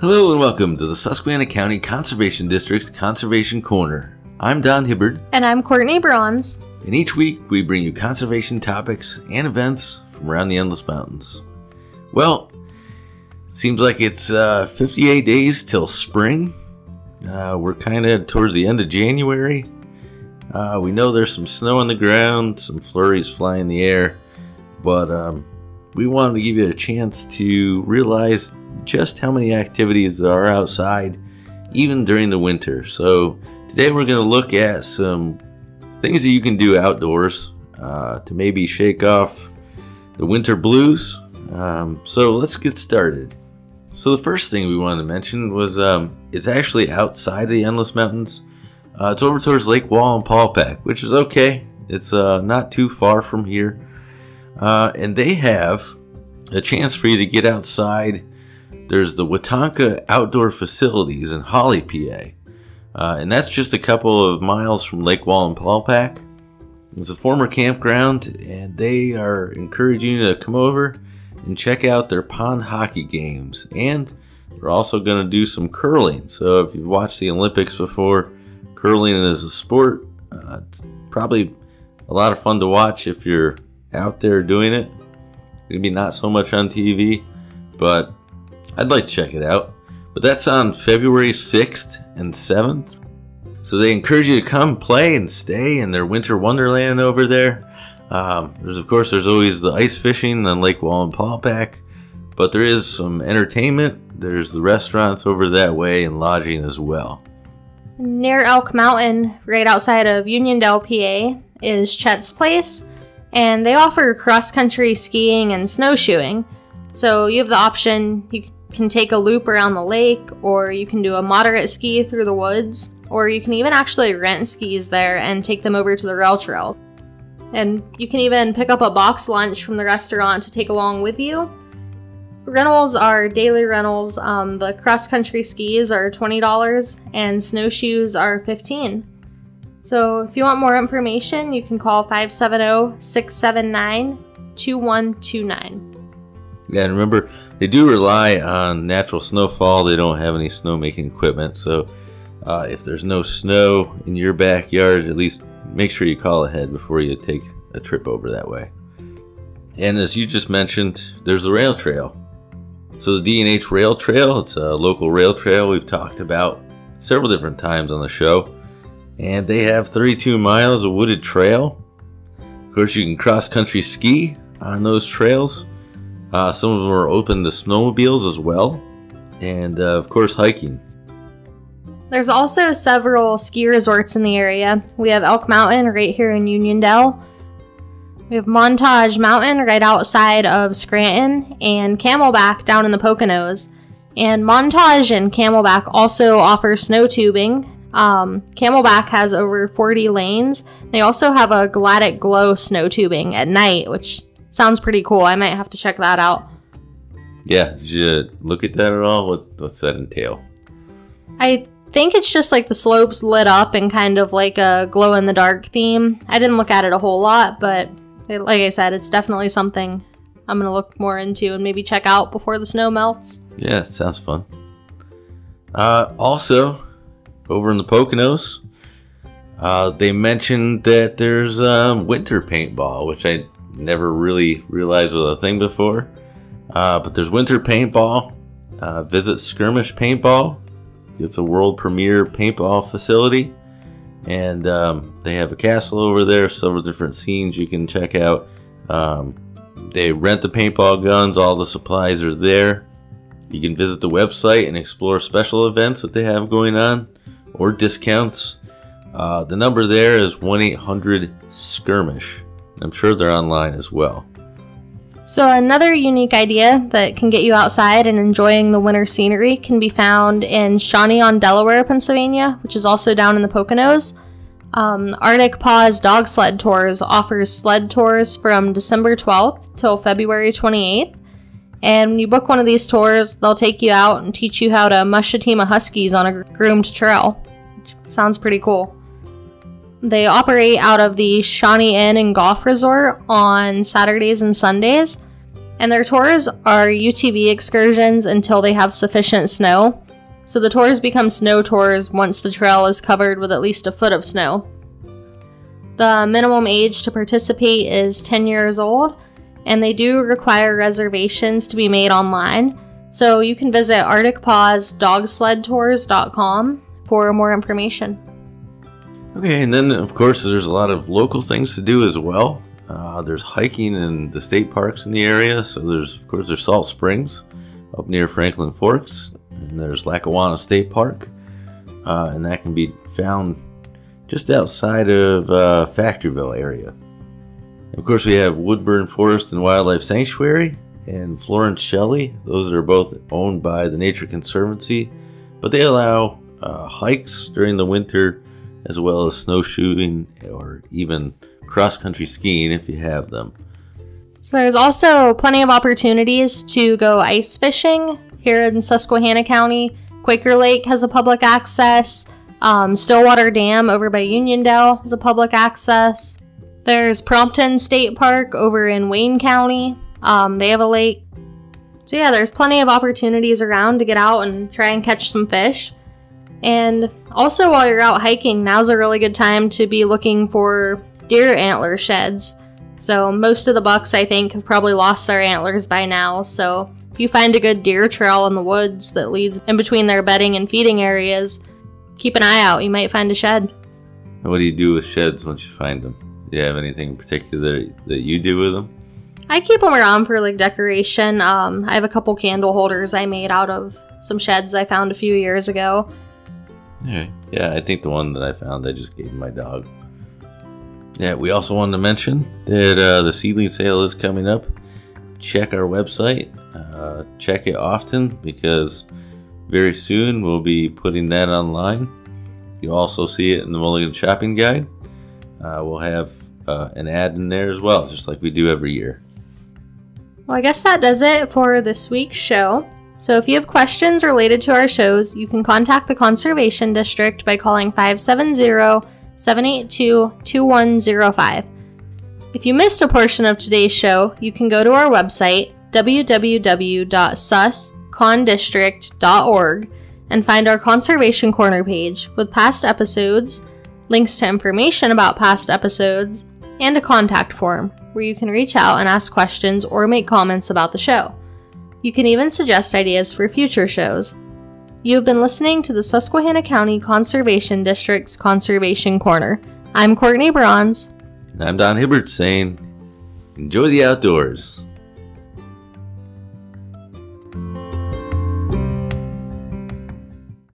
Hello and welcome to the Susquehanna County Conservation District's Conservation Corner. I'm Don Hibbard, And I'm Courtney Bronze. and each week we bring you conservation topics and events from around the Endless Mountains. Well, seems like it's uh, 58 days till spring. Uh, we're kind of towards the end of January. Uh, we know there's some snow on the ground, some flurries fly in the air, but um, we wanted to give you a chance to realize just how many activities there are outside, even during the winter. So, today we're going to look at some things that you can do outdoors uh, to maybe shake off the winter blues. Um, so, let's get started. So, the first thing we wanted to mention was um, it's actually outside the Endless Mountains. Uh, it's over towards Lake Wallenpaupack, which is okay. It's uh, not too far from here. Uh, and they have a chance for you to get outside. There's the Watonka Outdoor Facilities in Hawley, PA. Uh, and that's just a couple of miles from Lake Wallenpaupack. It's a former campground, and they are encouraging you to come over and check out their pond hockey games. And they're also going to do some curling. So if you've watched the Olympics before, curling is a sport. Uh, it's probably a lot of fun to watch if you're out there doing it. Maybe not so much on TV, but I'd like to check it out. But that's on February 6th and 7th. So they encourage you to come play and stay in their winter wonderland over there. Um, there's of course there's always the ice fishing on Lake Wallenpaupack, but there is some entertainment. There's the restaurants over that way and lodging as well. Near Elk Mountain, right outside of Uniondale, PA, is Chet's Place, and they offer cross country skiing and snowshoeing. So you have the option you can take a loop around the lake, or you can do a moderate ski through the woods, or you can even actually rent skis there and take them over to the rail trail. And you can even pick up a box lunch from the restaurant to take along with you. Rentals are daily rentals. Um, the cross country skis are $20 and snowshoes are 15. So if you want more information, you can call 570 679 2129. Yeah, and remember, they do rely on natural snowfall. They don't have any snowmaking equipment. So uh, if there's no snow in your backyard, at least make sure you call ahead before you take a trip over that way. And as you just mentioned, there's the rail trail. So the D&H Rail Trail, it's a local rail trail we've talked about several different times on the show. And they have 32 miles of wooded trail. Of course, you can cross country ski on those trails. Uh, some of them are open to snowmobiles as well, and uh, of course, hiking. There's also several ski resorts in the area. We have Elk Mountain right here in Uniondale. We have Montage Mountain right outside of Scranton and Camelback down in the Poconos. And Montage and Camelback also offer snow tubing. Um, Camelback has over 40 lanes. They also have a Galactic Glow snow tubing at night, which sounds pretty cool. I might have to check that out. Yeah, did you look at that at all? What, what's that entail? I think it's just like the slopes lit up and kind of like a glow in the dark theme. I didn't look at it a whole lot, but it, like I said, it's definitely something I'm gonna look more into and maybe check out before the snow melts. Yeah, it sounds fun. Uh, also, over in the Poconos, uh, they mentioned that there's um, winter paintball, which I never really realized was a thing before. Uh, but there's winter paintball. Uh, visit Skirmish Paintball. It's a world premiere paintball facility. And um, they have a castle over there, several different scenes you can check out. Um, they rent the paintball guns, all the supplies are there. You can visit the website and explore special events that they have going on or discounts. Uh, the number there is 1 800 Skirmish. I'm sure they're online as well. So, another unique idea that can get you outside and enjoying the winter scenery can be found in Shawnee on Delaware, Pennsylvania, which is also down in the Poconos. Um, Arctic Paws Dog Sled Tours offers sled tours from December 12th till February 28th. And when you book one of these tours, they'll take you out and teach you how to mush a team of huskies on a groomed trail. Which sounds pretty cool. They operate out of the Shawnee Inn and Golf Resort on Saturdays and Sundays. And their tours are UTV excursions until they have sufficient snow. So the tours become snow tours once the trail is covered with at least a foot of snow. The minimum age to participate is 10 years old, and they do require reservations to be made online. So you can visit arcticpawsdogsledtours.com for more information. Okay, and then of course there's a lot of local things to do as well. Uh, there's hiking in the state parks in the area. So there's of course there's Salt Springs up near Franklin Forks, and there's Lackawanna State Park, uh, and that can be found just outside of uh, Factoryville area. Of course, we have Woodbourne Forest and Wildlife Sanctuary and Florence Shelly. Those are both owned by the Nature Conservancy, but they allow uh, hikes during the winter as well as snowshoeing or even cross country skiing if you have them. So there's also plenty of opportunities to go ice fishing here in Susquehanna County. Quaker Lake has a public access. Um, Stillwater Dam over by Uniondale has a public access. There's Prompton State Park over in Wayne County. Um, they have a lake. So yeah, there's plenty of opportunities around to get out and try and catch some fish. And also, while you're out hiking, now's a really good time to be looking for deer antler sheds. So, most of the bucks, I think, have probably lost their antlers by now. So, if you find a good deer trail in the woods that leads in between their bedding and feeding areas, keep an eye out. You might find a shed. What do you do with sheds once you find them? Do you have anything in particular that you do with them? I keep them around for like decoration. Um, I have a couple candle holders I made out of some sheds I found a few years ago. Yeah, yeah. I think the one that I found, I just gave my dog. Yeah, we also wanted to mention that uh, the seedling sale is coming up. Check our website. Uh, check it often because very soon we'll be putting that online. You'll also see it in the Mulligan Shopping Guide. Uh, we'll have uh, an ad in there as well, just like we do every year. Well, I guess that does it for this week's show. So if you have questions related to our shows, you can contact the Conservation District by calling 570 782 2105. If you missed a portion of today's show, you can go to our website, www.suscondistrict.org, and find our Conservation Corner page with past episodes, links to information about past episodes, and a contact form where you can reach out and ask questions or make comments about the show. You can even suggest ideas for future shows. You have been listening to the Susquehanna County Conservation District's Conservation Corner. I'm Courtney Bronze. And I'm Don Hibbert saying, enjoy the outdoors.